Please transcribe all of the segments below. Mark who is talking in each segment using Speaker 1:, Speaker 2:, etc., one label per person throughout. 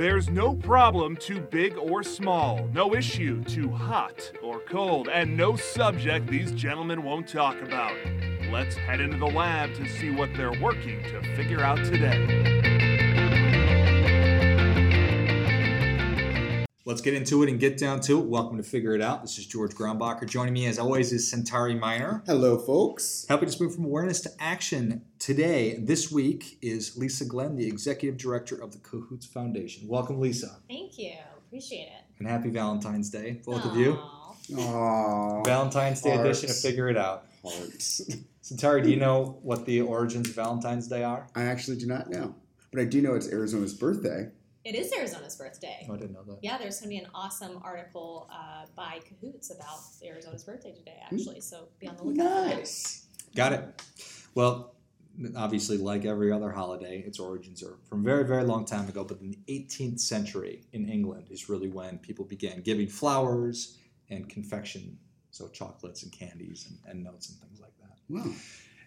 Speaker 1: There's no problem too big or small, no issue too hot or cold, and no subject these gentlemen won't talk about. Let's head into the lab to see what they're working to figure out today.
Speaker 2: Let's get into it and get down to it. Welcome to Figure It Out. This is George Grumbacher. Joining me, as always, is Centauri Minor.
Speaker 3: Hello, folks.
Speaker 2: Helping us move from awareness to action today, this week, is Lisa Glenn, the Executive Director of the Cahoots Foundation. Welcome, Lisa.
Speaker 4: Thank you. Appreciate it.
Speaker 2: And happy Valentine's Day, both of you.
Speaker 3: Aww.
Speaker 2: Valentine's Day edition of Figure It Out.
Speaker 3: Hearts.
Speaker 2: Centauri, do you know what the origins of Valentine's Day are?
Speaker 3: I actually do not know, but I do know it's Arizona's birthday.
Speaker 4: It is Arizona's birthday.
Speaker 2: Oh, I didn't know that.
Speaker 4: Yeah, there's going to be an awesome article uh, by Cahoots about Arizona's birthday today, actually. So be on the lookout for that.
Speaker 3: Nice.
Speaker 2: Got it. Well, obviously, like every other holiday, its origins are from very, very long time ago. But in the 18th century in England is really when people began giving flowers and confection, so chocolates and candies and, and notes and things like that.
Speaker 3: Wow.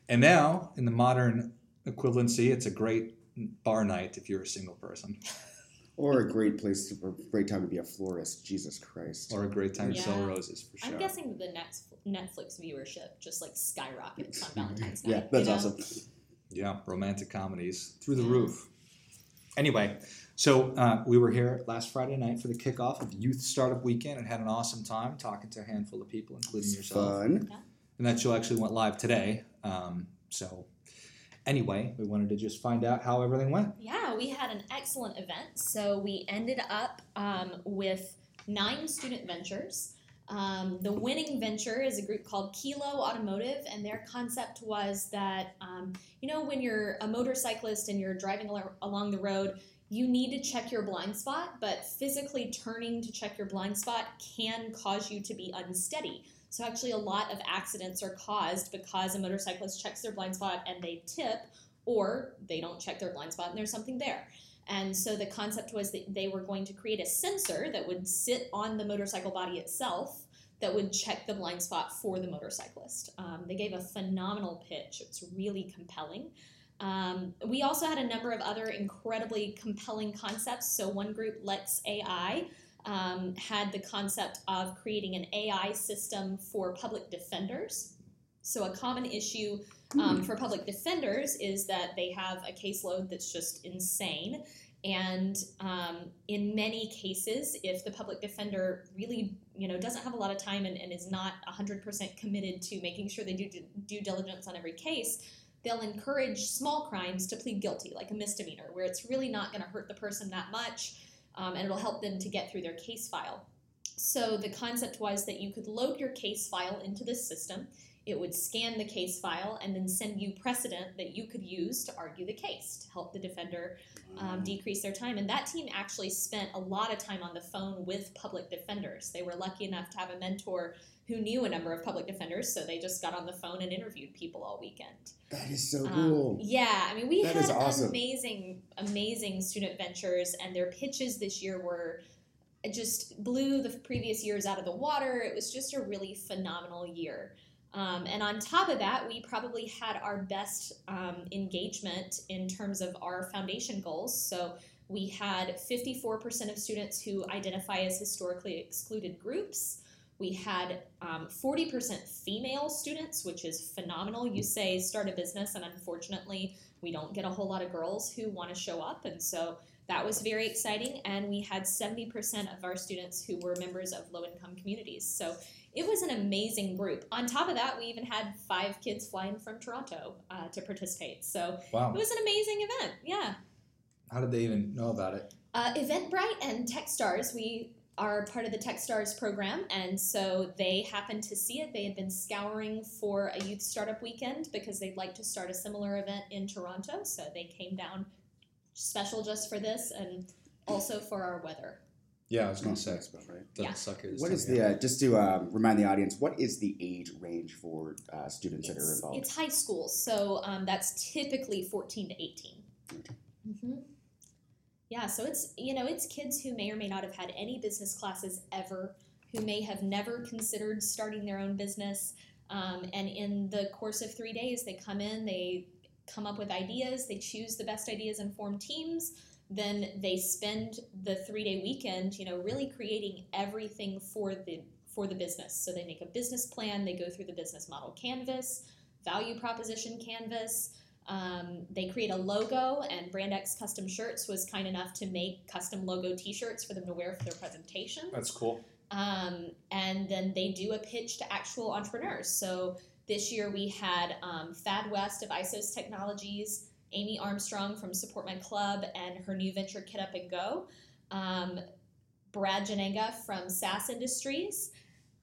Speaker 2: And now, in the modern equivalency, it's a great bar night if you're a single person,
Speaker 3: Or a great place to, or a great time to be a florist. Jesus Christ.
Speaker 2: or a great time to sell
Speaker 4: Yeah.
Speaker 2: roses for sure.
Speaker 4: I'm guessing the next Netflix viewership just like skyrockets on Valentine's Night.
Speaker 3: yeah, that's
Speaker 4: you know?
Speaker 3: awesome.
Speaker 2: Yeah, romantic comedies through the
Speaker 4: Yeah.
Speaker 2: roof. Anyway, so uh, we were here last Friday night for the kickoff of Youth Startup Weekend and had an awesome time talking to a handful of people, including
Speaker 3: It's
Speaker 2: yourself.
Speaker 3: fun.
Speaker 2: And that show actually went live today. Um, so, anyway, we wanted to just find out how everything went.
Speaker 4: Yeah, we had an excellent event. So we ended up um, with nine student ventures. Um, the winning venture is a group called Kilo Automotive, and their concept was that, um, you know, when you're a motorcyclist and you're driving al- along the road, you need to check your blind spot, but physically turning to check your blind spot can cause you to be unsteady. So, actually, a lot of accidents are caused because a motorcyclist checks their blind spot and they tip, or they don't check their blind spot and there's something there. And so the concept was that they were going to create a sensor that would sit on the motorcycle body itself that would check the blind spot for the motorcyclist. Um, they gave a phenomenal pitch. It's really compelling. Um, we also had a number of other incredibly compelling concepts. So one group, Lex AI, um, had the concept of creating an AI system for public defenders. So a common issue um, for public defenders is that they have a caseload that's just insane. And um, in many cases, if the public defender really, you know, doesn't have a lot of time and, and is not 100% committed to making sure they do due, due diligence on every case, they'll encourage small crimes to plead guilty, like a misdemeanor, where it's really not going to hurt the person that much, um, and it'll help them to get through their case file. So the concept was that you could load your case file into this system it would scan the case file and then send you precedent that you could use to argue the case to help the defender um, decrease their time. And that team actually spent a lot of time on the phone with public defenders. They were lucky enough to have a mentor who knew a number of public defenders, so they just got on the phone and interviewed people all weekend.
Speaker 3: That is so
Speaker 4: Um,
Speaker 3: cool.
Speaker 4: yeah, I mean, we
Speaker 3: That
Speaker 4: had
Speaker 3: awesome.
Speaker 4: amazing, amazing student ventures, and their pitches this year were just blew the previous years out of the water. It was just a really phenomenal year. Um, and on top of that, we probably had our best um, engagement in terms of our foundation goals. So we had 54% of students who identify as historically excluded groups. We had um, 40% female students, which is phenomenal. You say start a business, and unfortunately, we don't get a whole lot of girls who want to show up. And so that was very exciting. And we had 70% of our students who were members of low income communities. So it was an amazing group. On top of that, we even had five kids flying from Toronto uh, to participate. So
Speaker 2: Wow.
Speaker 4: it was an amazing event. Yeah.
Speaker 2: How did they even know about it?
Speaker 4: Uh, Eventbrite and Techstars, we are part of the Techstars program, and so they happened to see it. They had been scouring for a youth startup weekend because they'd like to start a similar event in Toronto. So they came down special just for this and also for our weather.
Speaker 2: Yeah, I was going to say.
Speaker 3: that's about right.
Speaker 2: Doesn't
Speaker 4: Yeah.
Speaker 2: suck here this
Speaker 3: What
Speaker 2: time
Speaker 3: is
Speaker 2: of year.
Speaker 3: the uh, just to um, remind the audience? What is the age range for uh, students that are involved?
Speaker 4: it's high school, so um, that's typically 14 to 18. hmm Yeah, so it's you know it's kids who may or may not have had any business classes ever, who may have never considered starting their own business, um, and in the course of three days they come in, they come up with ideas, they choose the best ideas and form teams. then they spend the three day weekend, you know, really creating everything for the for the business. So they make a business plan, they go through the business model canvas, value proposition canvas. Um, they create a logo, and Brand X Custom Shirts was kind enough to make custom logo T-shirts for them to wear for their presentation.
Speaker 2: That's cool.
Speaker 4: Um, and then they do a pitch to actual entrepreneurs. So this year we had um, Thad West of ISOS Technologies, Amy Armstrong from Support My Club, and her new venture Kit Up and Go, um, Brad Janenga from SAS Industries,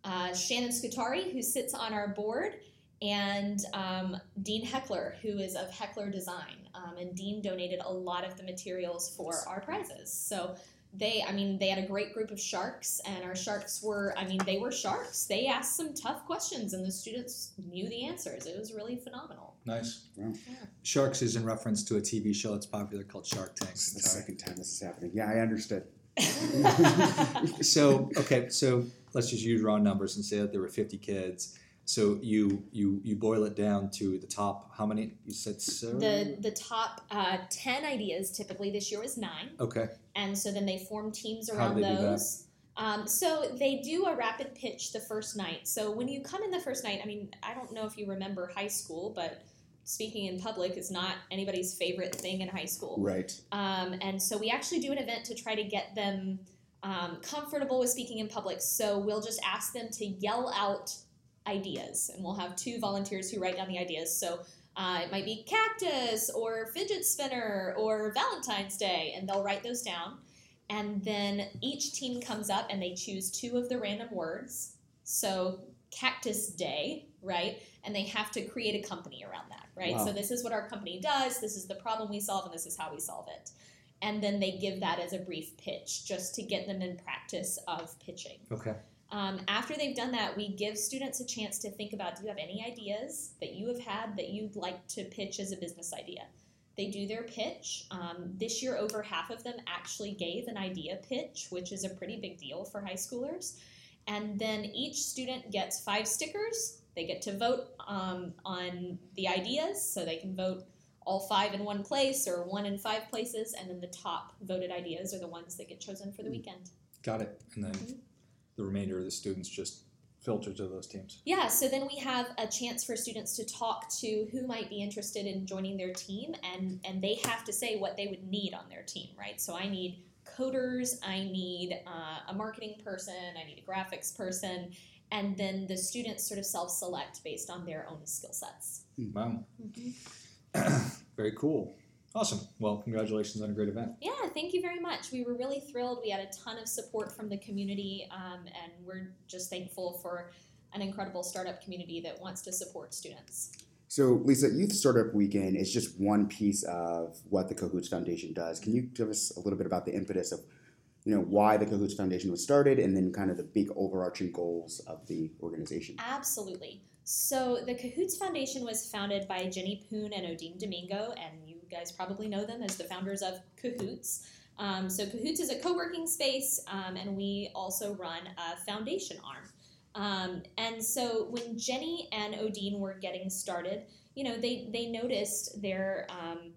Speaker 4: uh, Shannon Scutari, who sits on our board, and um, Dean Heckler, who is of Heckler Design. Um, and Dean donated a lot of the materials for our prizes. So they, I mean, they had a great group of sharks, and our sharks were, I mean, they were sharks. They asked some tough questions, and the students knew the answers. It was really phenomenal.
Speaker 2: Nice.
Speaker 3: Wow.
Speaker 4: Yeah.
Speaker 2: Sharks is in reference to a TV show that's popular called Shark Tank.
Speaker 3: This is the second time this is happening. Yeah, I understood.
Speaker 2: so okay, so let's just use raw numbers and say that there were 50 kids. So you you you boil it down to the top. How many? You said so.
Speaker 4: the the top uh, ten ideas typically this year was nine,
Speaker 2: Okay.
Speaker 4: and so then they form teams around
Speaker 2: they do that?
Speaker 4: those. Um, so they do a rapid pitch the first night. So when you come in the first night, I mean, I don't know if you remember high school, but speaking in public is not anybody's favorite thing in high school.
Speaker 3: Right.
Speaker 4: Um, and so we actually do an event to try to get them um, comfortable with speaking in public. So we'll just ask them to yell out ideas, and we'll have two volunteers who write down the ideas. So uh, it might be cactus or fidget spinner or Valentine's Day, and they'll write those down. And then each team comes up and they choose two of the random words. So Cactus Day, right? And they have to create a company around that, right?
Speaker 2: Wow.
Speaker 4: So this is what our company does, this is the problem we solve, and this is how we solve it. And then they give that as a brief pitch just to get them in practice of pitching.
Speaker 2: Okay.
Speaker 4: Um, after they've done that, we give students a chance to think about do you have any ideas that you have had that you'd like to pitch as a business idea? They do their pitch. Um, this year, over half of them actually gave an idea pitch, which is a pretty big deal for high schoolers. And then each student gets five stickers. They get to vote um, on the ideas, so they can vote all five in one place or one in five places, and then the top voted ideas are the ones that get chosen for the weekend.
Speaker 2: Got it. And then
Speaker 4: Mhm.
Speaker 2: The remainder of the students just filter to those teams.
Speaker 4: Yeah, so then we have a chance for students to talk to who might be interested in joining their team, and, and they have to say what they would need on their team, right? So I need coders, I need uh, a marketing person, I need a graphics person, and then the students sort of self select based on their own skill sets.
Speaker 2: Wow. Very cool. Awesome. Well, congratulations on a great event.
Speaker 4: Yeah, thank you very much. We were really thrilled. We had a ton of support from the community, um, and we're just thankful for an incredible startup community that wants to support students.
Speaker 3: So, Lisa, Youth Startup Weekend is just one piece of what the Cahoots Foundation does. Can you give us a little bit about the impetus of, you know, why the Cahoots Foundation was started, and then kind of the big overarching goals of the organization?
Speaker 4: Absolutely. So the Cahoots Foundation was founded by Jenny Poon and Odine Domingo, and you guys probably know them as the founders of Cahoots. Um, so Cahoots is a co-working space, um, and we also run a foundation arm. Um, and so when Jenny and Odine were getting started, you know, they they noticed their um,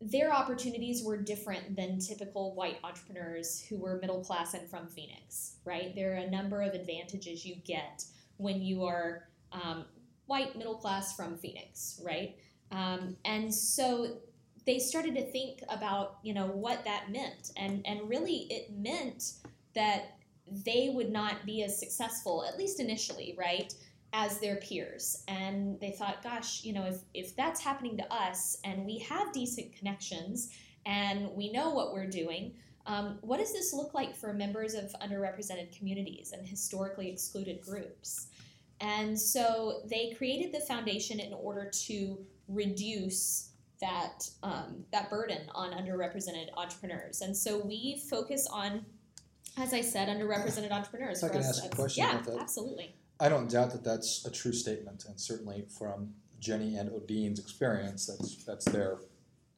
Speaker 4: their opportunities were different than typical white entrepreneurs who were middle class and from Phoenix, right? There are a number of advantages you get when you are um, white, middle class from Phoenix, right? Um, and so they started to think about, you know, what that meant, and and really it meant that they would not be as successful, at least initially, right, as their peers. And they thought, gosh, you know, if if that's happening to us, and we have decent connections, and we know what we're doing. Um, what does this look like for members of underrepresented communities and historically excluded groups? And so they created the foundation in order to reduce that um, that burden on underrepresented entrepreneurs. And so we focus on, as I said, underrepresented entrepreneurs.
Speaker 5: I can
Speaker 4: us,
Speaker 5: ask a question
Speaker 4: yeah,
Speaker 5: about that.
Speaker 4: absolutely.
Speaker 5: I don't doubt that that's a true statement, and certainly from Jenny and Odine's experience, that's that's their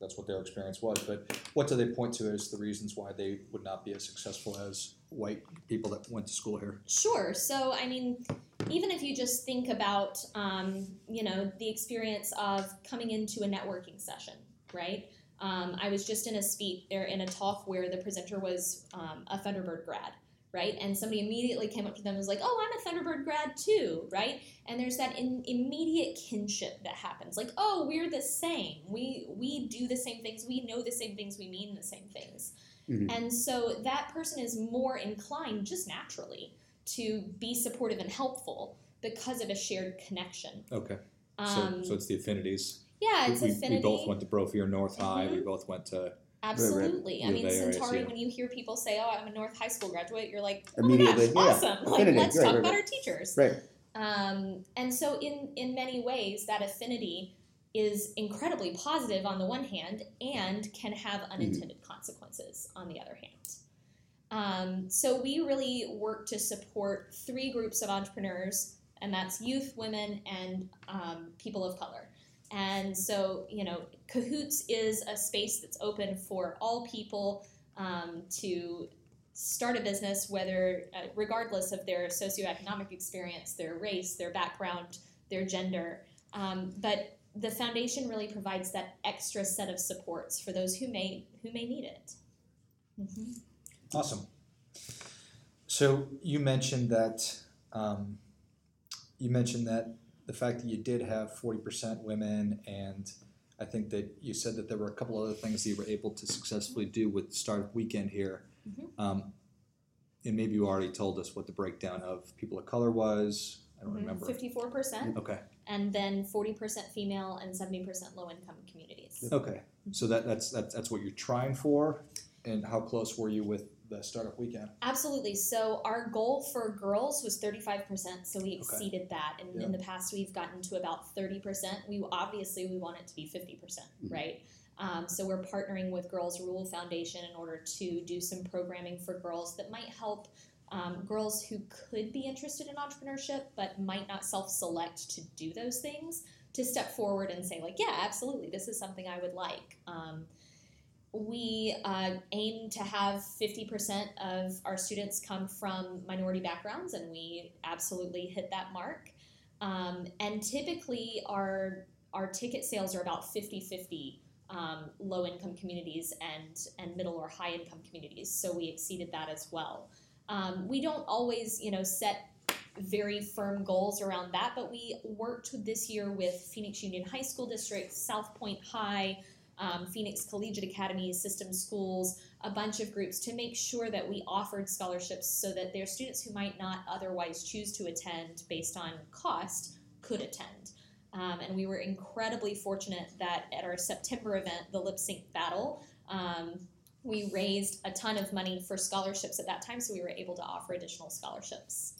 Speaker 5: that's what their experience was. But what do they point to as the reasons why they would not be as successful as
Speaker 2: White people that went to school here.
Speaker 4: Sure. So, I mean, even if you just think about, um, you know, the experience of coming into a networking session, right? Um, I was just in a speak or in a talk where the presenter was um, a Thunderbird grad, right? And somebody immediately came up to them and was like, "Oh, I'm a Thunderbird grad too," right? And there's that in, immediate kinship that happens, like, "Oh, we're the same. We we do the same things. We know the same things. We mean the same things."
Speaker 3: Mhm.
Speaker 4: And so that person is more inclined, just naturally, to be supportive and helpful because of a shared connection.
Speaker 2: Okay.
Speaker 4: Um,
Speaker 2: so, so it's the affinities.
Speaker 4: yeah, it's
Speaker 2: we, we-
Speaker 4: affinity.
Speaker 2: we both went to Brophy or North High. We
Speaker 4: Mhm.
Speaker 2: both went to.
Speaker 4: Absolutely. I mean,
Speaker 2: A area,
Speaker 4: Centauri,
Speaker 2: yeah.
Speaker 4: when you hear people say, "Oh, I'm a North High School graduate," you're like, "Oh
Speaker 3: Immediately,
Speaker 4: my
Speaker 3: yeah.
Speaker 4: gosh, awesome! Like,
Speaker 3: Affinity,
Speaker 4: let's
Speaker 3: right,
Speaker 4: talk
Speaker 3: right,
Speaker 4: about
Speaker 3: right.
Speaker 4: our teachers."
Speaker 3: Right.
Speaker 4: Um, and so, in in many ways, that affinity is incredibly positive on the one hand, and can have
Speaker 3: Mm-hmm.
Speaker 4: unintended consequences on the other hand. Um, so we really work to support three groups of entrepreneurs, and that's youth, women, and um, people of color. And so, you know, Cahoots is a space that's open for all people um, to start a business, whether uh, regardless of their socioeconomic experience, their race, their background, their gender. Um, but the foundation really provides that extra set of supports for those who may who may need it. Mhm.
Speaker 5: Awesome. So you mentioned that um, you mentioned that the fact that you did have forty percent women, and I think that you said that there were a couple other things that you were able to successfully do with Startup Weekend here.
Speaker 4: Mhm.
Speaker 5: Um, and maybe you already told us what the breakdown of people of color was. I don't remember.
Speaker 4: Fifty-four percent,
Speaker 5: Okay.
Speaker 4: and then forty percent female and seventy percent low-income communities.
Speaker 5: Okay. So that, that's that's that's what you're trying for, and how close were you with the Startup Weekend?
Speaker 4: Absolutely. So our goal for girls was 35%, so we exceeded that. And
Speaker 5: Yeah.
Speaker 4: in the past, we've gotten to about 30%. We obviously we want it to be 50%, percent
Speaker 3: Mhm.
Speaker 4: right? Um, so we're partnering with Girls Rule Foundation in order to do some programming for girls that might help um, girls who could be interested in entrepreneurship but might not self-select to do those things to step forward and say like, yeah, absolutely, this is something I would like. Um, we uh, aim to have 50% of our students come from minority backgrounds, and we absolutely hit that mark. Um, and typically, our, our ticket sales are about 50 50 um, low income communities and, and middle or high income communities, so we exceeded that as well. Um, we don't always, you know, set very firm goals around that, but we worked this year with Phoenix Union High School District, South Pointe High, um, Phoenix Collegiate Academy, System Schools, a bunch of groups to make sure that we offered scholarships so that their students who might not otherwise choose to attend based on cost could attend. Um, and we were incredibly fortunate that at our September event, the Lip Sync Battle, um, we raised a ton of money for scholarships at that time, so we were able to offer additional scholarships.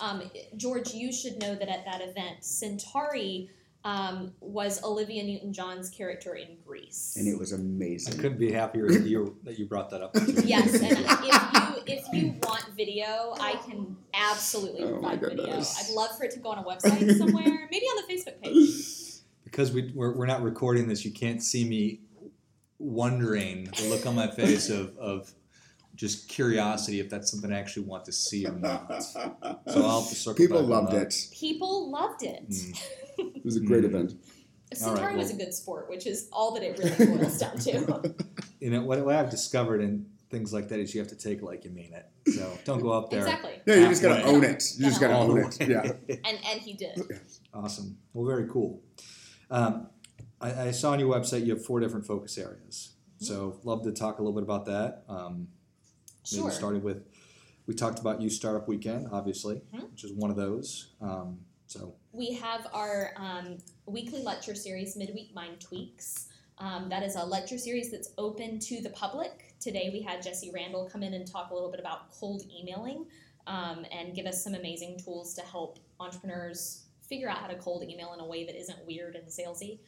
Speaker 4: Um, George, you should know that at that event, Centauri um, was Olivia Newton-John's character in Grease.
Speaker 3: and it was amazing.
Speaker 5: I couldn't be happier that you that you brought that up.
Speaker 4: yes, and if you if you want video, I can absolutely
Speaker 3: Oh
Speaker 4: provide video. I'd love for it to go on a website somewhere, maybe on the Facebook page.
Speaker 2: because we we're, we're not recording this, you can't see me wondering the look on my face of of just curiosity if that's something I actually want to see or not. So I'll have to circle
Speaker 3: People
Speaker 2: back
Speaker 3: loved it.
Speaker 4: People loved it.
Speaker 2: Mm.
Speaker 3: It was a great
Speaker 2: Mm.
Speaker 3: event.
Speaker 4: Centauri
Speaker 2: All right,
Speaker 4: was a good sport, which is all that it really boils down to.
Speaker 2: You know what, what I've discovered in things like that is you have to take like you mean it. So don't go up there.
Speaker 4: exactly,
Speaker 3: Yeah, you just gotta own it. You just gotta own it. Yeah.
Speaker 4: and and he did.
Speaker 2: Awesome. Well, very cool. Um, I, I saw on your website you have four different focus areas. So, love to talk a little bit about that. Um,
Speaker 4: Sure.
Speaker 2: Maybe starting with, we talked about you Startup Weekend, obviously,
Speaker 4: Mhm.
Speaker 2: which is one of those. Um, so,
Speaker 4: we have our um, weekly lecture series, Midweek Mind Tweaks. Um, that is a lecture series that's open to the public. Today we had Jesse Randall come in and talk a little bit about cold emailing um, and give us some amazing tools to help entrepreneurs figure out how to cold email in a way that isn't weird and salesy.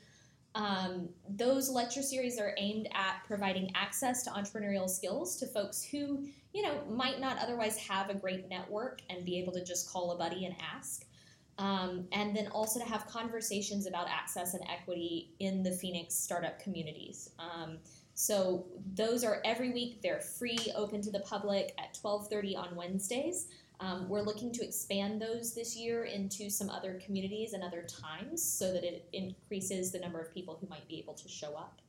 Speaker 4: Um, those lecture series are aimed at providing access to entrepreneurial skills to folks who, you know, might not otherwise have a great network and be able to just call a buddy and ask. Um, and then also to have conversations about access and equity in the Phoenix startup communities. Um, so those are every week. They're free, open to the public at 12:30 on Wednesdays. Um, we're looking to expand those this year into some other communities and other times so that it increases the number of people who might be able to show up.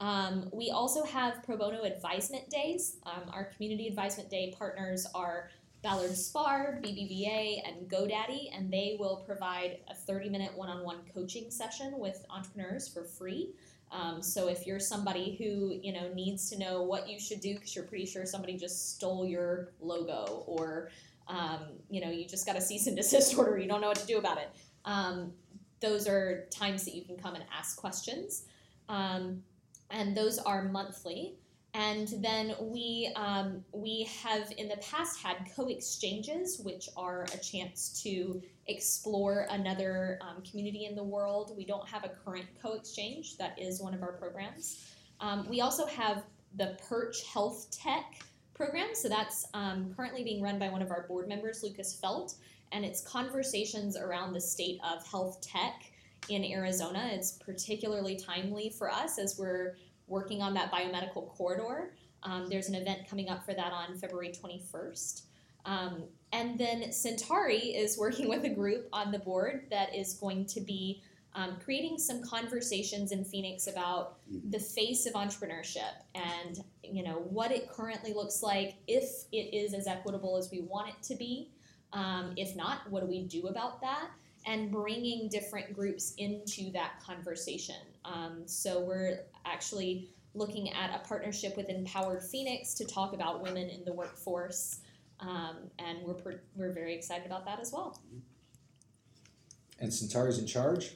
Speaker 4: Um, we also have pro bono advisement days. Um, our community advisement day partners are Ballard Spahr, BBVA, and GoDaddy, and they will provide a 30 minute one on one coaching session with entrepreneurs for free. Um, so if you're somebody who you know needs to know what you should do because you're pretty sure somebody just stole your logo or um, you know you just got a cease and desist order you don't know what to do about it. Um, those are times that you can come and ask questions. Um, and those are monthly and then we um, we have in the past had co-exchanges, which are a chance to explore another um, community in the world. We don't have a current co-exchange. That is one of our programs. Um, we also have the Perch Health Tech program. So that's um, currently being run by one of our board members, Lucas Felt, and it's conversations around the state of health tech in Arizona. It's particularly timely for us as we're working on that biomedical corridor. Um, there's an event coming up for that on February 21st. Um, and then Centauri is working with a group on the board that is going to be um, creating some conversations in Phoenix about the face of entrepreneurship and you know what it currently looks like, if it is as equitable as we want it to be. Um, if not, what do we do about that? And bringing different groups into that conversation. Um, so we're actually looking at a partnership with Empowered Phoenix to talk about women in the workforce, um, and we're per- we're very excited about that as well.
Speaker 5: And Centauri's in charge?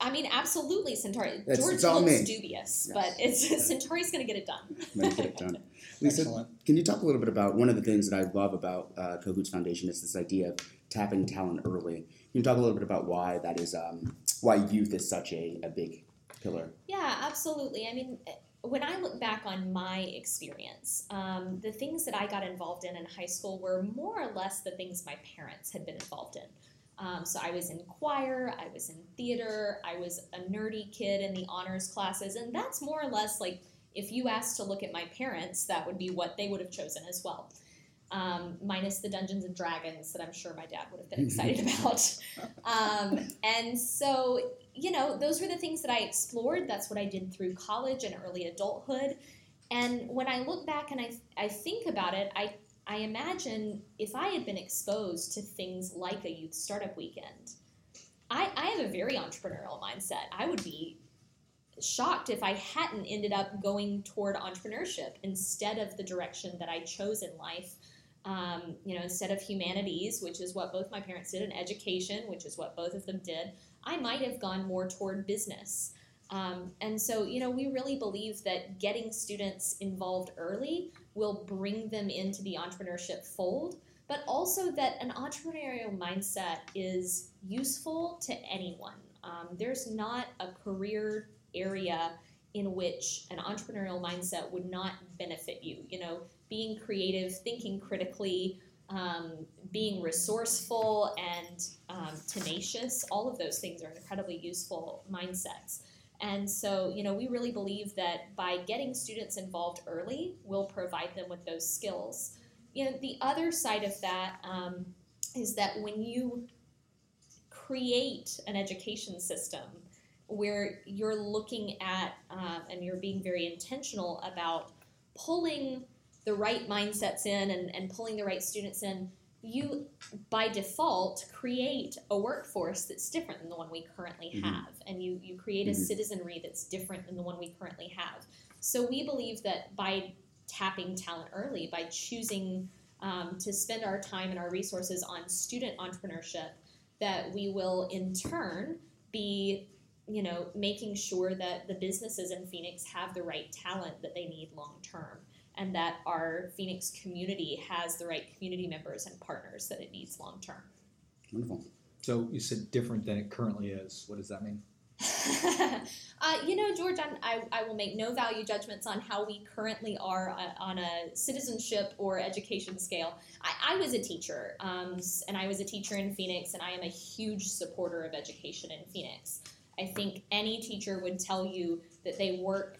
Speaker 4: I mean, absolutely, Centauri.
Speaker 3: It's-
Speaker 4: George
Speaker 3: it's all
Speaker 4: looks
Speaker 3: me.
Speaker 4: dubious,
Speaker 3: Yes.
Speaker 4: but it's Centauri's going to get it done.
Speaker 3: Get it done. Lisa,
Speaker 5: Excellent.
Speaker 3: can you talk a little bit about one of the things that I love about uh, Cahoots Foundation is this idea of tapping talent early. You talk a little bit about why that is, um, why youth is such a, a big pillar?
Speaker 4: Yeah, absolutely. I mean, when I look back on my experience, um, the things that I got involved in in high school were more or less the things my parents had been involved in. Um, so I was in choir, I was in theater, I was a nerdy kid in the honors classes, and that's more or less like if you asked to look at my parents, that would be what they would have chosen as well. Um, minus the Dungeons and Dragons that I'm sure my dad would have been excited about. Um, and so you know, those were the things that I explored. That's what I did through college and early adulthood. And when I look back and I, I think about it, I, I imagine if I had been exposed to things like a youth startup weekend, I, I have a very entrepreneurial mindset. I would be shocked if I hadn't ended up going toward entrepreneurship instead of the direction that I chose in life. Um, you know, instead of humanities, which is what both my parents did, and education, which is what both of them did, I might have gone more toward business. Um, and so, you know, we really believe that getting students involved early will bring them into the entrepreneurship fold, but also that an entrepreneurial mindset is useful to anyone. Um, there's not a career area in which an entrepreneurial mindset would not benefit you. You know, being creative, thinking critically, um, being resourceful and um, tenacious, all of those things are incredibly useful mindsets. And so, you know, we really believe that by getting students involved early, we'll provide them with those skills. You know, the other side of that um, is that when you create an education system where you're looking at uh, and you're being very intentional about pulling the right mindsets in and, and pulling the right students in, you by default create a workforce that's different than the one we currently
Speaker 3: Mhm.
Speaker 4: have. And you, you create a
Speaker 3: Mhm.
Speaker 4: citizenry that's different than the one we currently have. So we believe that by tapping talent early, by choosing um, to spend our time and our resources on student entrepreneurship, that we will in turn be you know making sure that the businesses in Phoenix have the right talent that they need long term and that our Phoenix community has the right community members and partners that it needs long term.
Speaker 3: Wonderful.
Speaker 2: So you said different than it currently is. What does that mean?
Speaker 4: uh, you know, George, I'm, I, I will make no value judgments on how we currently are uh, on a citizenship or education scale. I, I was a teacher, um, and I was a teacher in Phoenix, and I am a huge supporter of education in Phoenix. I think any teacher would tell you that they work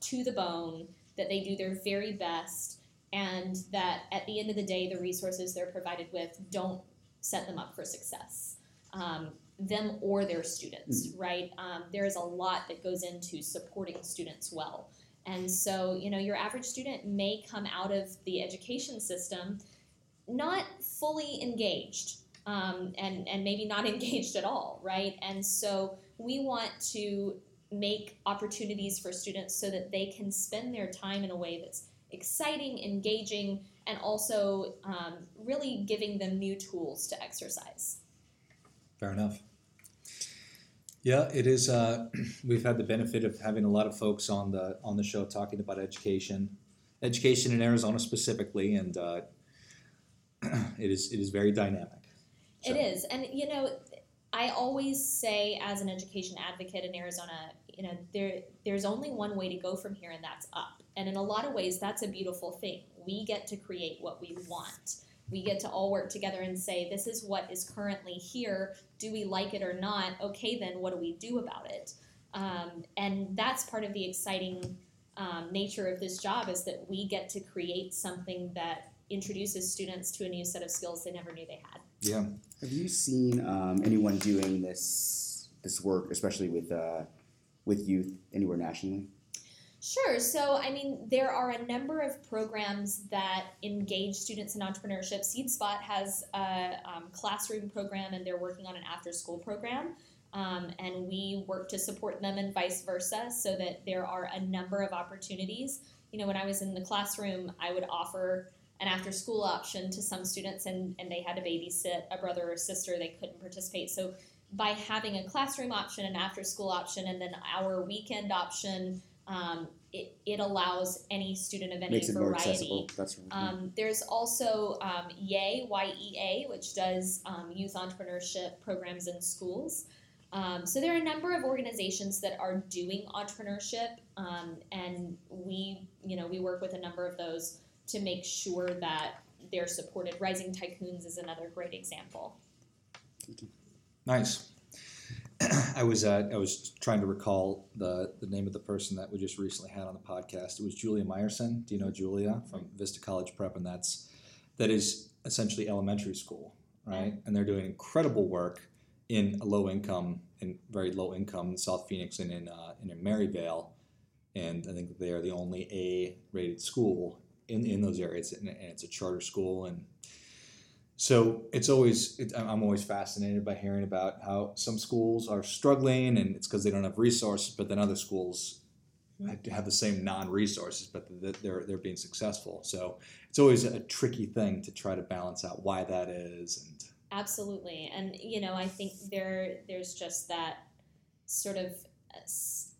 Speaker 4: to the bone, that they do their very best, and that at the end of the day, the resources they're provided with don't set them up for success. Um, them or their students, right? Um, there is a lot that goes into supporting students well. And so, you know, your average student may come out of the education system not fully engaged um, and, and maybe not engaged at all, right? And so we want to make opportunities for students so that they can spend their time in a way that's exciting, engaging, and also um, really giving them new tools to exercise.
Speaker 2: Fair enough. Yeah, it is. Uh, we've had the benefit of having a lot of folks on the on the show talking about education, education in Arizona specifically, and uh, it is it is very dynamic.
Speaker 4: It is, and you know, I always say as an education advocate in Arizona, you know, there there's only one way to go from here, and that's up. And in a lot of ways, that's a beautiful thing. We get to create what we want. We get to all work together and say, this is what is currently here. Do we like it or not? Okay, then what do we do about it? Um, and that's part of the exciting um, nature of this job is that we get to create something that introduces students to a new set of skills they never knew they had.
Speaker 2: Yeah.
Speaker 3: Have you seen um, anyone doing this this work, especially with uh, with youth anywhere nationally?
Speaker 4: Sure. So, I mean, there are a number of programs that engage students in entrepreneurship. SeedSpot has a um, classroom program, and they're working on an after school program. Um, and we work to support them and vice versa so that there are a number of opportunities. You know, when I was in the classroom, I would offer an after school option to some students, and, and they had to babysit a brother or sister, they couldn't participate. So, by having a classroom option, an after school option, and then our weekend option, um, it, it allows any student of any
Speaker 3: Makes it more
Speaker 4: variety.
Speaker 3: accessible. That's right.
Speaker 4: Um, there's also um, YEA, Y-E-A, which does um, youth entrepreneurship programs in schools. Um, so there are a number of organizations that are doing entrepreneurship, um, and we, you know, we work with a number of those to make sure that they're supported. Rising Tycoons is another great example.
Speaker 2: Nice. I was uh, I was trying to recall the the name of the person that we just recently had on the podcast. It was Julia Meyerson. Do you know Julia from Vista College Prep? And that's that is essentially elementary school, right? And they're doing incredible work in low income and very low income in South Phoenix and in uh, and in Maryvale. And I think they are the only A rated school in, in those areas, and, and it's a charter school and so it's always it, I'm always fascinated by hearing about how some schools are struggling and it's because they don't have resources, but then other schools mm-hmm. have the same non-resources, but they're they're being successful. So it's always a tricky thing to try to balance out why that is. And
Speaker 4: Absolutely, and you know, I think there there's just that sort of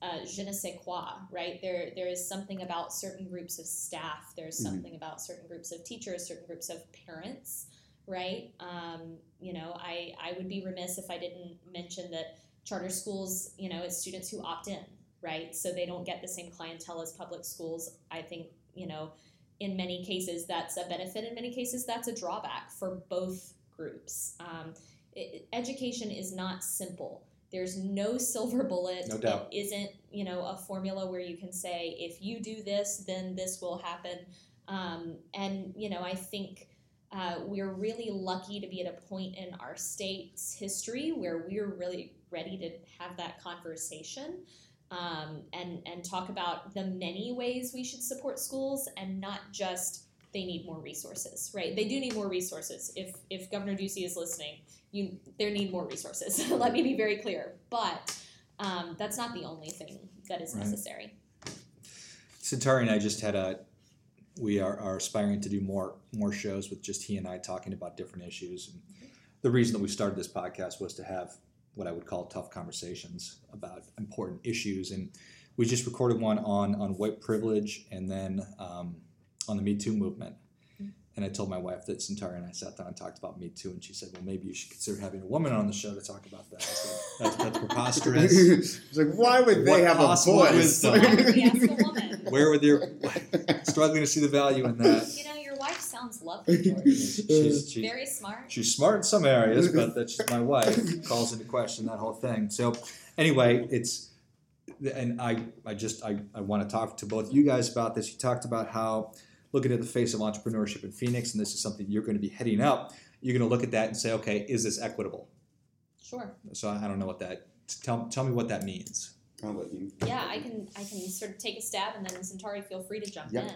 Speaker 4: uh, je ne sais quoi, right? There there is something about certain groups of staff. There's
Speaker 3: Mhm.
Speaker 4: something about certain groups of teachers, certain groups of parents, right? Um, you know, I I would be remiss if I didn't mention that charter schools, you know, it's students who opt in, right? So they don't get the same clientele as public schools. I think you know, in many cases that's a benefit. In many cases that's a drawback for both groups. Um, it, education is not simple. There's no silver bullet.
Speaker 2: No doubt.
Speaker 4: It isn't, you know, a formula where you can say if you do this, then this will happen. Um, and you know, I think uh, we're really lucky to be at a point in our state's history where we're really ready to have that conversation um, and and talk about the many ways we should support schools and not just they need more resources, right? They do need more resources. If if Governor Ducey is listening, you there need more resources. Let me be very clear, but um, that's not the only thing that is
Speaker 2: Right.
Speaker 4: necessary.
Speaker 2: Centauri and I just had a we are, are aspiring to do more more shows with just he and I talking about different issues. And the reason that we started this podcast was to have what I would call tough conversations about important issues. And we just recorded one on on white privilege and then um, on the Me Too movement. Mm. And I told my wife that Centauri and I sat down and talked about Me Too, and she said, "Well, maybe you should consider having a woman on the show to talk about that." I said, that's, that's preposterous.
Speaker 3: it's like, why would they
Speaker 2: What
Speaker 3: have a
Speaker 2: possible
Speaker 3: voice?
Speaker 4: Why would we ask a woman?
Speaker 2: Where would your struggling to see the value in that?
Speaker 4: You know, your wife sounds lovely, George.
Speaker 2: She's, she's,
Speaker 4: Very smart.
Speaker 2: she's smart in some areas, but that just my wife calls into question that whole thing. So anyway, it's and I I just I, I want to talk to both you guys about this. You talked about how looking at the face of entrepreneurship in Phoenix, and this is something you're going to be heading up. You're going to look at that and say, okay, is this equitable?
Speaker 4: Sure.
Speaker 2: So I I don't know what that. Tell tell me what that means.
Speaker 3: I'll let you.
Speaker 4: Yeah, I can I can sort of take a stab and then Centauri feel free to jump
Speaker 3: Yep.
Speaker 4: in.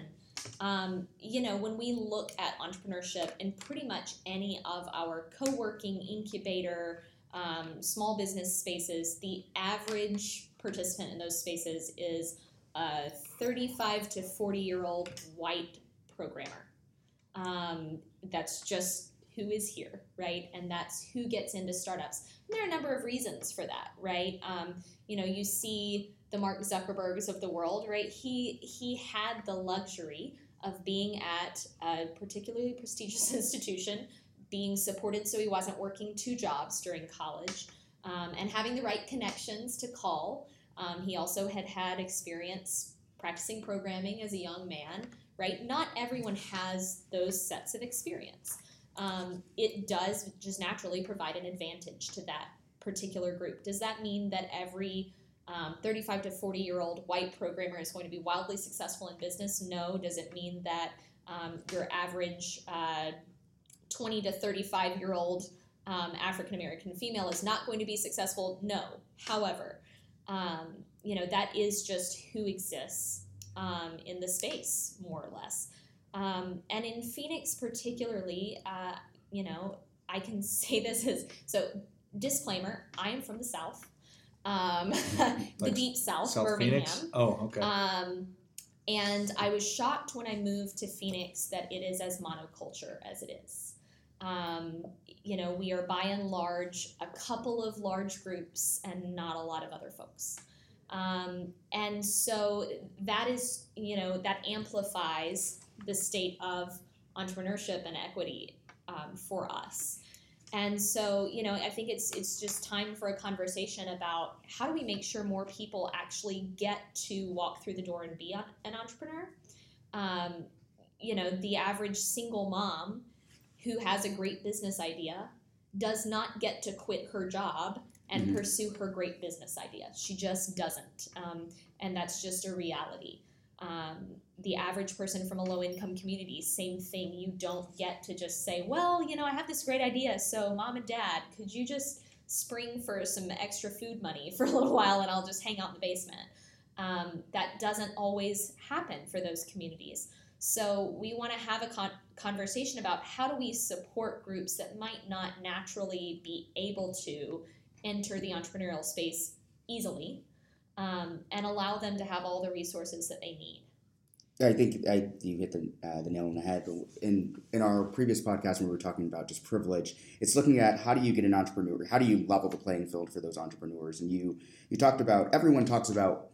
Speaker 4: Um, you know, when we look at entrepreneurship in pretty much any of our co-working, incubator, um, small business spaces, the average participant in those spaces is a 35 to 40 year old white programmer. Um, that's just who is here, right? And that's who gets into startups. And there are a number of reasons for that, right? Um, you know, you see the Mark Zuckerbergs of the world, right? He he had the luxury of being at a particularly prestigious institution, being supported so he wasn't working two jobs during college, um, and having the right connections to call. Um, he also had had experience practicing programming as a young man, right? Not everyone has those sets of experience. Um, it does just naturally provide an advantage to that particular group. Does that mean that every um, 35 to 40 year old white programmer is going to be wildly successful in business? No. Does it mean that um, your average uh, 20 to 35 year old um, African American female is not going to be successful? No. However, um, you know, that is just who exists um, in the space, more or less. Um, and in Phoenix, particularly, uh, you know, I can say this as so disclaimer I am from the South, um, the deep South,
Speaker 2: South
Speaker 4: Birmingham.
Speaker 2: Phoenix. Oh, okay.
Speaker 4: Um, and I was shocked when I moved to Phoenix that it is as monoculture as it is. Um, you know, we are by and large a couple of large groups and not a lot of other folks. Um, and so that is, you know, that amplifies the state of entrepreneurship and equity um, for us. And so, you know, I think it's it's just time for a conversation about how do we make sure more people actually get to walk through the door and be an entrepreneur. Um, you know, the average single mom who has a great business idea does not get to quit her job and
Speaker 3: Mhm.
Speaker 4: pursue her great business idea. She just doesn't, um, and that's just a reality. Um, the average person from a low income community, same thing. You don't get to just say, well, you know, I have this great idea, so mom and dad, could you just spring for some extra food money for a little while and I'll just hang out in the basement? Um, that doesn't always happen for those communities. So we want to have a con- conversation about how do we support groups that might not naturally be able to enter the entrepreneurial space easily um, and allow them to have all the resources that they need.
Speaker 3: I think I, you hit the, uh, the nail on the head. In in our previous podcast, when we were talking about just privilege, it's looking at how do you get an entrepreneur, how do you level the playing field for those entrepreneurs. And you you talked about everyone talks about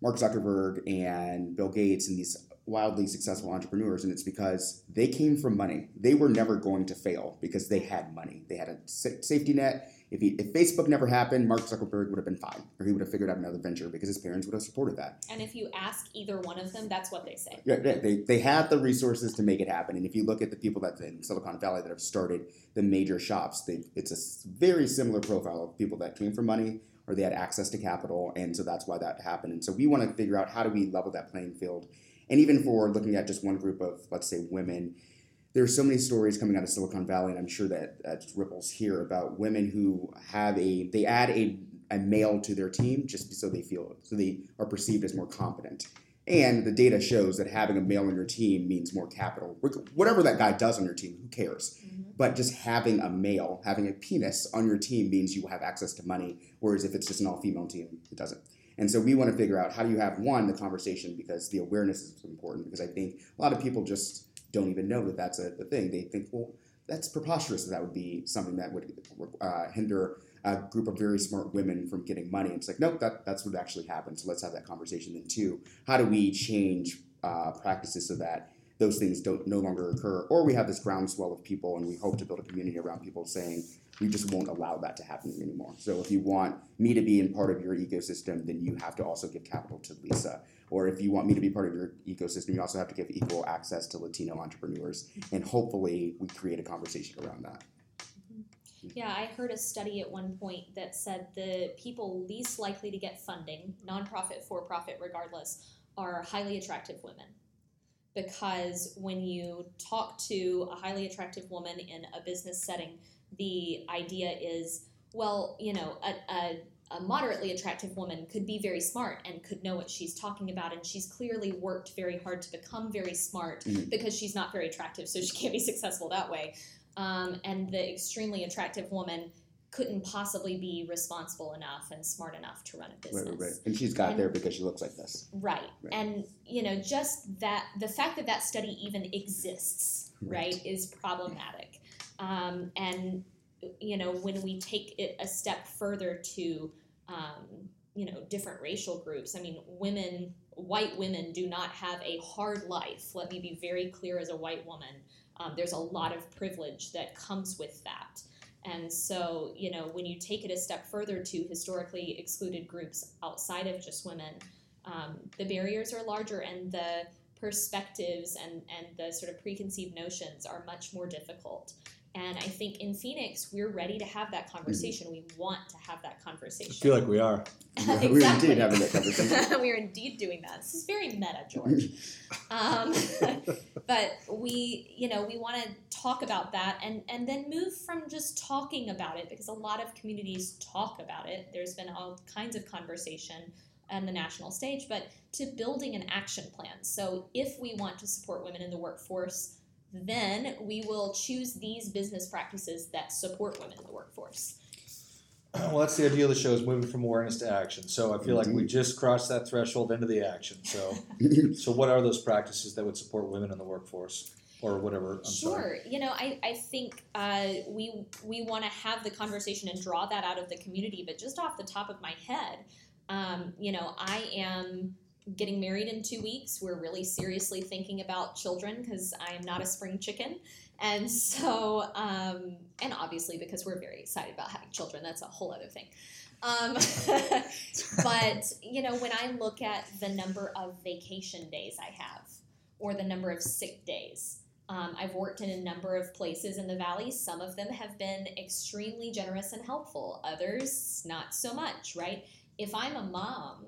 Speaker 3: Mark Zuckerberg and Bill Gates and these wildly successful entrepreneurs, and it's because they came from money. They were never going to fail because they had money. They had a safety net. If, he, if Facebook never happened, Mark Zuckerberg would have been fine, or he would have figured out another venture because his parents would have supported that.
Speaker 4: And if you ask either one of them, that's what they say.
Speaker 3: Yeah, yeah, they, they had the resources to make it happen. And if you look at the people that in Silicon Valley that have started the major shops, they, it's a very similar profile of people that came from money or they had access to capital. And so that's why that happened. And so we want to figure out how do we level that playing field. And even for looking at just one group of, let's say, women, there are so many stories coming out of Silicon Valley, and I'm sure that that ripples here about women who have a, they add a, a male to their team just so they feel, so they are perceived as more competent. And the data shows that having a male on your team means more capital. Whatever that guy does on your team, who cares? Mm-hmm. But just having a male, having a penis on your team means you will have access to money. Whereas if it's just an all female team, it doesn't. And so we want to figure out how do you have one, the conversation, because the awareness is important. Because I think a lot of people just don't even know that that's a, a thing. They think, well, that's preposterous that that would be something that would uh, hinder a group of very smart women from getting money. And it's like, nope, that, that's what actually happened. So let's have that conversation. Then, two, how do we change uh, practices so that those things don't no longer occur? Or we have this groundswell of people, and we hope to build a community around people saying, we just won't allow that to happen anymore. So if you want me to be in part of your ecosystem, then you have to also give capital to Lisa. Or if you want me to be part of your ecosystem, you also have to give equal access to Latino entrepreneurs. And hopefully, we create a conversation around that. Mm-hmm.
Speaker 4: Yeah, I heard a study at one point that said the people least likely to get funding, nonprofit, for profit, regardless, are highly attractive women. Because when you talk to a highly attractive woman in a business setting, the idea is well, you know, a, a, a moderately attractive woman could be very smart and could know what she's talking about, and she's clearly worked very hard to become very smart
Speaker 3: Mhm.
Speaker 4: because she's not very attractive, so she can't be successful that way. Um, and the extremely attractive woman couldn't possibly be responsible enough and smart enough to run a business.
Speaker 3: Right, right, right. And she's got
Speaker 4: And-
Speaker 3: there because she looks like this.
Speaker 4: Right.
Speaker 3: Right.
Speaker 4: And, you know, just that, the fact that that study even exists,
Speaker 3: Right.
Speaker 4: right, is problematic. Um, and, you know, when we take it a step further to, um, you know, different racial groups, I mean, women, white women do not have a hard life. Let me be very clear as a white woman. Um, there's a lot of privilege that comes with that. And so, you know, when you take it a step further to historically excluded groups outside of just women, um, the barriers are larger and the perspectives and, and the sort of preconceived notions are much more difficult. And I think in Phoenix, we're ready to have that conversation. We want to have that conversation.
Speaker 2: I feel like we are.
Speaker 3: We're indeed having that conversation.
Speaker 4: we are indeed doing that. This is very meta, George. um, but we, you know, we want to talk about that and and then move from just talking about it because a lot of communities talk about it. There's been all kinds of conversation on the national stage, but to building an action plan. So if we want to support women in the workforce, then we will choose these business practices that support women in the workforce.
Speaker 5: Well, that's the idea of the show is moving from awareness to action. So I feel like we just crossed that threshold into the action. So, so what are those practices that would support women in the workforce, or whatever? I'm
Speaker 4: Sure.
Speaker 5: sorry.
Speaker 4: You know, I, I think uh, we we want to have the conversation and draw that out of the community. But just off the top of my head, um, you know, I am getting married in two weeks. We're really seriously thinking about children because I am not a spring chicken. And so, um, and obviously because we're very excited about having children, that's a whole other thing. Um, but, you know, when I look at the number of vacation days I have or the number of sick days, um, I've worked in a number of places in the valley. Some of them have been extremely generous and helpful, others, not so much, right? If I'm a mom,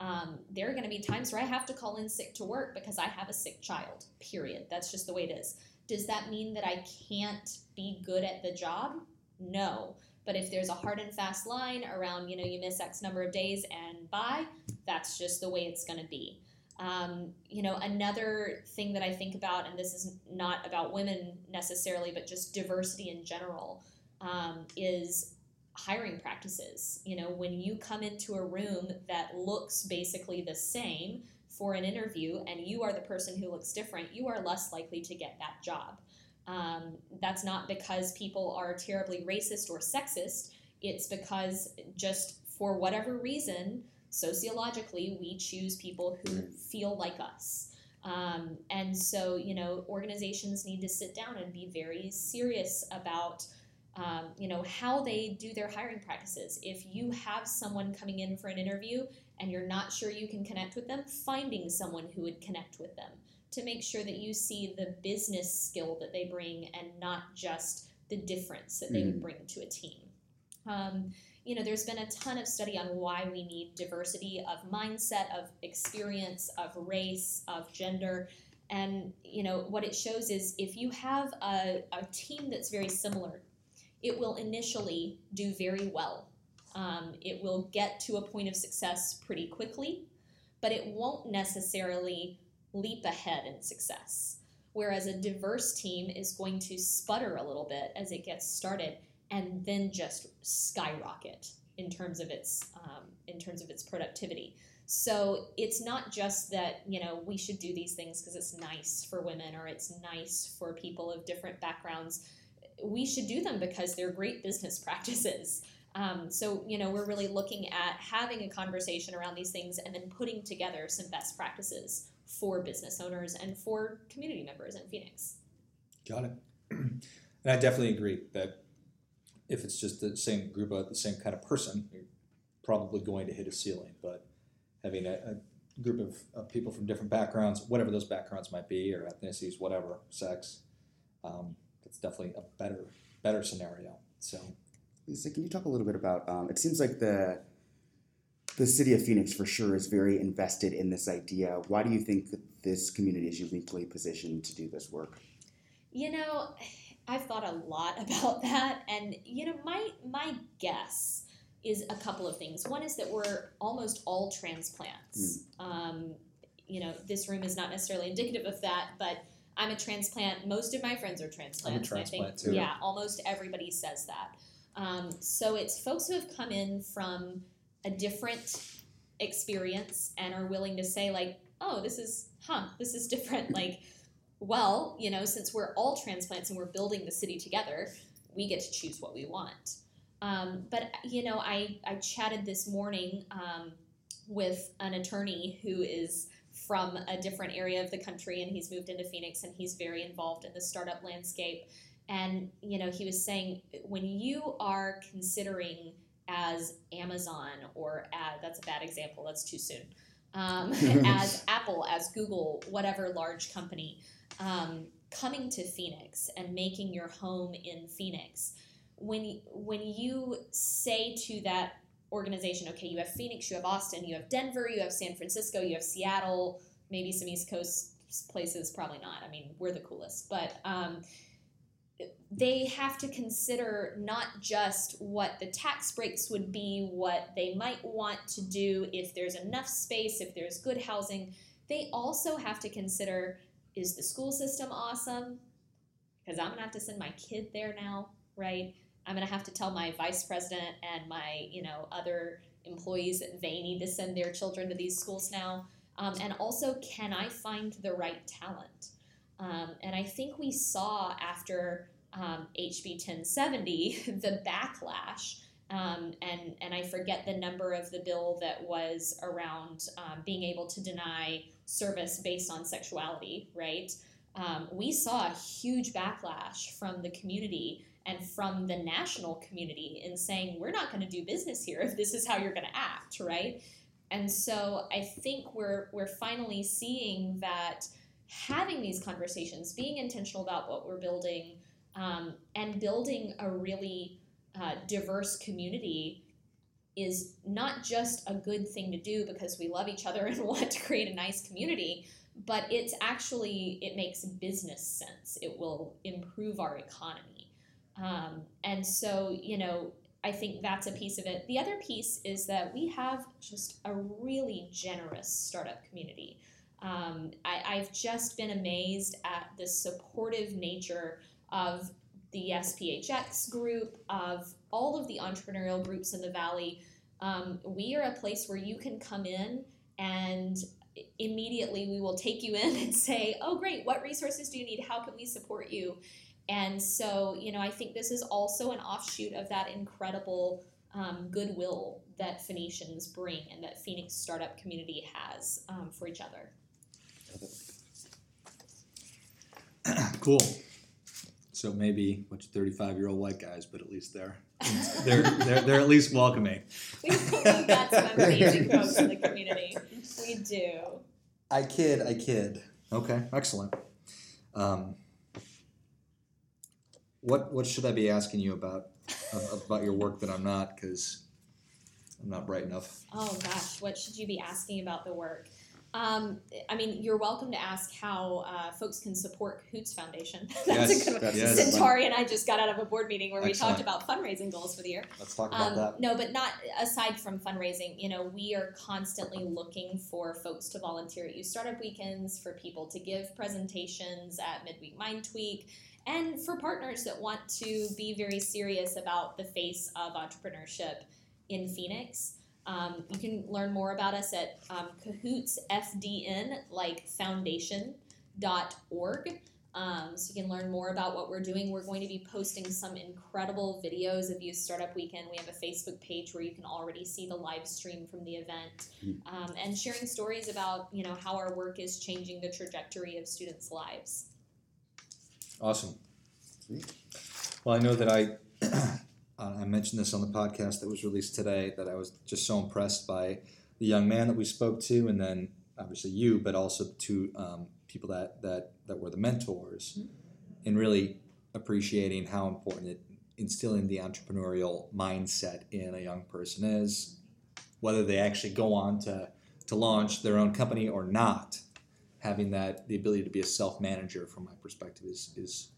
Speaker 4: um, there are going to be times where I have to call in sick to work because I have a sick child, period. That's just the way it is. Does that mean that I can't be good at the job? No. But if there's a hard and fast line around, you know, you miss X number of days and bye, that's just the way it's going to be. Um, you know, another thing that I think about, and this is not about women necessarily, but just diversity in general, um, is hiring practices. You know, when you come into a room that looks basically the same for an interview and you are the person who looks different, you are less likely to get that job. Um, that's not because people are terribly racist or sexist, it's because just for whatever reason, sociologically, we choose people who feel like us. Um, and so, you know, organizations need to sit down and be very serious about, um, you know, how they do their hiring practices. If you have someone coming in for an interview and you're not sure you can connect with them, finding someone who would connect with them to make sure that you see the business skill that they bring and not just the difference that they would bring to a team. Um, you know, there's been a ton of study on why we need diversity of mindset, of experience, of race, of gender. And, you know, what it shows is if you have a, a team that's very similar, it will initially do very well. Um, it will get to a point of success pretty quickly, but it won't necessarily leap ahead in success. Whereas a diverse team is going to sputter a little bit as it gets started and then just skyrocket in terms of its um, in terms of its productivity. So it's not just that you know we should do these things because it's nice for women or it's nice for people of different backgrounds. We should do them because they're great business practices. Um, so you know we're really looking at having a conversation around these things and then putting together some best practices for business owners and for community members in Phoenix.
Speaker 5: Got it. And I definitely agree that if it's just the same group of the same kind of person, you're probably going to hit a ceiling. But having a, a group of, of people from different backgrounds, whatever those backgrounds might be, or ethnicities, whatever, sex, um, that's definitely a better better scenario. So
Speaker 3: Lisa, can you talk a little bit about? Um, it seems like the the city of Phoenix for sure is very invested in this idea. Why do you think that this community is uniquely positioned to do this work?
Speaker 4: You know, I've thought a lot about that, and you know, my my guess is a couple of things. One is that we're almost all transplants. Um, you know, this room is not necessarily indicative of that, but I'm a transplant. Most of my friends are transplants. and I think,
Speaker 5: transplant, too.
Speaker 4: Yeah, almost everybody says that. Um, so it's folks who have come in from a different experience and are willing to say like, oh, this is, huh, this is different. Like, well, you know, since we're all transplants and we're building the city together, we get to choose what we want. Um, but you know, I I chatted this morning um, with an attorney who is from a different area of the country and he's moved into Phoenix and he's very involved in the startup landscape. And you know, he was saying when you are considering as Amazon or as, that's a bad example, that's too soon. Um, as Apple, as Google, whatever large company, um, coming to Phoenix and making your home in Phoenix, when when you say to that organization, okay, you have Phoenix, you have Austin, you have Denver, you have San Francisco, you have Seattle, maybe some East Coast places, probably not. I mean, we're the coolest, but um, they have to consider not just what the tax breaks would be, what they might want to do if there's enough space, if there's good housing. They also have to consider is the school system awesome? Because I'm gonna have to send my kid there now, right? I'm gonna have to tell my vice president and my, you know, other employees that they need to send their children to these schools now. Um, and also, can I find the right talent? Um, and I think we saw after um, HB 1070 the backlash. Um, and, and I forget the number of the bill that was around um, being able to deny service based on sexuality, right? Um, we saw a huge backlash from the community and from the national community in saying, we're not going to do business here if this is how you're going to act, right? And so I think we're, we're finally seeing that having these conversations, being intentional about what we're building, um, and building a really uh, diverse community is not just a good thing to do because we love each other and want to create a nice community but it's actually it makes business sense it will improve our economy um, and so you know i think that's a piece of it the other piece is that we have just a really generous startup community um, I, i've just been amazed at the supportive nature of the SPHX group, of all of the entrepreneurial groups in the Valley. Um, we are a place where you can come in and immediately we will take you in and say, oh, great, what resources do you need? How can we support you? And so, you know, I think this is also an offshoot of that incredible um, goodwill that Phoenicians bring and that Phoenix startup community has um, for each other.
Speaker 2: cool. So maybe a bunch of thirty-five-year-old white guys, but at least they're they're they're, they're at least welcoming.
Speaker 4: We we've got some amazing folks in the community. We do.
Speaker 5: I kid, I kid.
Speaker 2: Okay, excellent. Um, what what should I be asking you about about your work that I'm not? Because I'm not bright enough.
Speaker 4: Oh gosh, what should you be asking about the work? Um, I mean, you're welcome to ask how uh, folks can support Cahoots Foundation. That's
Speaker 2: Yes,
Speaker 4: a good one.
Speaker 2: yes.
Speaker 4: Centauri and I just got out of a board meeting where we talked about fundraising goals for the year.
Speaker 5: Let's talk about
Speaker 4: Um,
Speaker 5: that.
Speaker 4: no, but not aside from fundraising. You know, we are constantly looking for folks to volunteer at youth startup weekends, for people to give presentations at Midweek Mind Tweak, and for partners that want to be very serious about the face of entrepreneurship in Phoenix. Um, you can learn more about us at um, CahootsFDN, like foundation.org. Um, so you can learn more about what we're doing. We're going to be posting some incredible videos of Youth Startup Weekend. We have a Facebook page where you can already see the live stream from the event, um, and sharing stories about you know how our work is changing the trajectory of students' lives.
Speaker 2: Awesome.
Speaker 3: Sweet.
Speaker 2: Well, I know that I I mentioned this on the podcast that was released today that I was just so impressed by the young man that we spoke to, and then obviously you, but also to um, people that that that were the mentors, and really appreciating how important it instilling the entrepreneurial mindset in a young person is, whether they actually go on to to launch their own company or not. Having that the ability to be a self manager, from my perspective, is is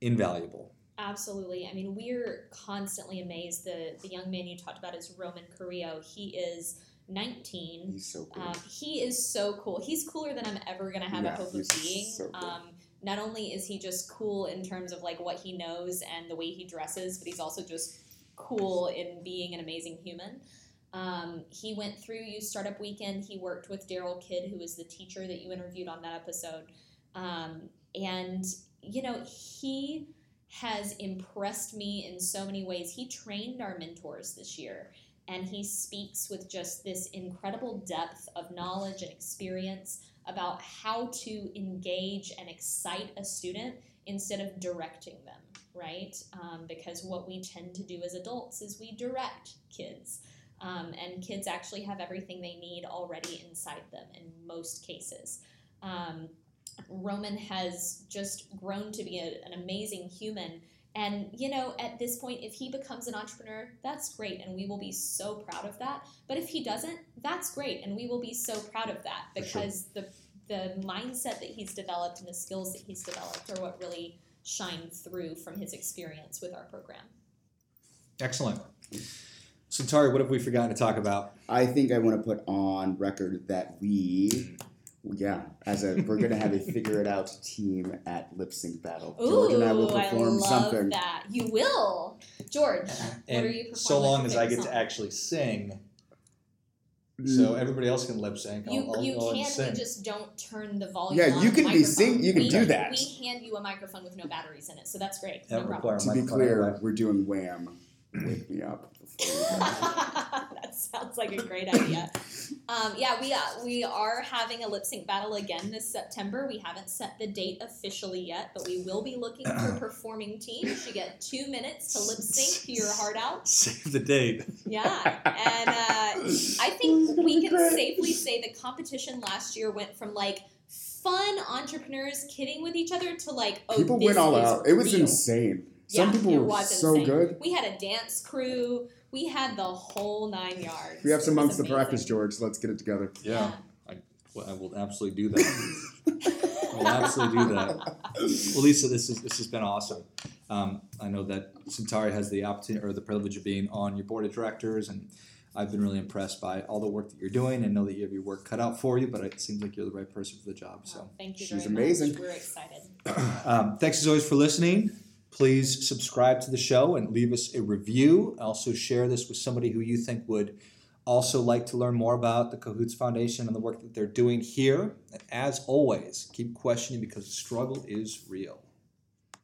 Speaker 2: invaluable.
Speaker 4: Absolutely. I mean, we're constantly amazed. The the young man you talked about is Roman Carrillo. He is 19.
Speaker 3: He's so cool.
Speaker 4: Um, he is so cool. He's cooler than I'm ever gonna have
Speaker 3: Yeah,
Speaker 4: a hope of being.
Speaker 3: so cool.
Speaker 4: um, not only is he just cool in terms of like what he knows and the way he dresses, but he's also just cool in being an amazing human. Um, he went through Youth Startup Weekend. He worked with Daryl Kidd, who was the teacher that you interviewed on that episode. Um, and, you know, he has impressed me in so many ways. He trained our mentors this year, and he speaks with just this incredible depth of knowledge and experience about how to engage and excite a student instead of directing them, right? Um, because what we tend to do as adults is we direct kids. Um, and kids actually have everything they need already inside them in most cases. Um, Roman has just grown to be a, an amazing human. And, you know, at this point, if he becomes an entrepreneur, that's great. And we will be so proud of that. But if he doesn't, that's great. And we will be so proud of that
Speaker 3: For sure.
Speaker 4: because the, the mindset that he's developed and the skills that he's developed are what really shine through from his experience with our program.
Speaker 2: Excellent. Centauri, what have we forgotten to talk about?
Speaker 3: I think I want to put on record that we, yeah, as a we're gonna have a figure it out team at lip sync battle. George and I will
Speaker 4: Ooh,
Speaker 3: perform
Speaker 4: love
Speaker 3: something.
Speaker 4: that. You will. George, what
Speaker 2: And
Speaker 4: are you performing?
Speaker 2: so long
Speaker 4: as
Speaker 2: as I get
Speaker 4: favorite
Speaker 2: to actually sing,
Speaker 3: Mm.
Speaker 2: so everybody else can lip sync. I'll,
Speaker 4: You,
Speaker 2: I'll
Speaker 4: you
Speaker 2: go and
Speaker 4: can,
Speaker 2: sing.
Speaker 4: we just don't turn the volume
Speaker 3: Yeah,
Speaker 4: on
Speaker 3: you
Speaker 4: the
Speaker 3: can be
Speaker 4: microphone.
Speaker 3: sing- you can
Speaker 4: we,
Speaker 3: do that.
Speaker 4: We hand you a microphone with no batteries in it, so that's great.
Speaker 2: That
Speaker 4: no problem.
Speaker 3: to be clear, we're doing Wham. Wake me up. before we go.
Speaker 4: that sounds like a great idea. Um, yeah, we uh, we are having a lip sync battle again this September. We haven't set the date officially yet, but we will be looking for performing teams. You get two minutes to lip sync your heart out.
Speaker 2: Save the date.
Speaker 4: Yeah, and uh, I think we can safely say the competition last year went from like fun entrepreneurs kidding with each other to like oh
Speaker 3: people
Speaker 4: this
Speaker 3: went all out. It was
Speaker 4: real.
Speaker 3: insane. Some
Speaker 4: Yeah,
Speaker 3: people
Speaker 4: it
Speaker 3: were
Speaker 4: was
Speaker 3: so
Speaker 4: insane.
Speaker 3: good.
Speaker 4: We had a dance crew. We had the whole nine yards.
Speaker 3: We have some months to practice, George. Let's get it together.
Speaker 2: Yeah, I, well, I will absolutely do that. I will absolutely do that. Well, Lisa, this is this has been awesome. Um, I know that Centauri has the opportunity or the privilege of being on your board of directors, and I've been really impressed by all the work that you're doing, and know that you have your work cut out for you. But it seems like you're the right person for the job. So.
Speaker 4: Wow, thank you
Speaker 3: She's
Speaker 4: very
Speaker 3: amazing.
Speaker 4: much. We're excited.
Speaker 2: Um, thanks as always for listening. Please subscribe to the show and leave us a review. Also, share this with somebody who you think would also like to learn more about the Cahoots Foundation and the work that they're doing here. And as always, keep questioning because the struggle is real.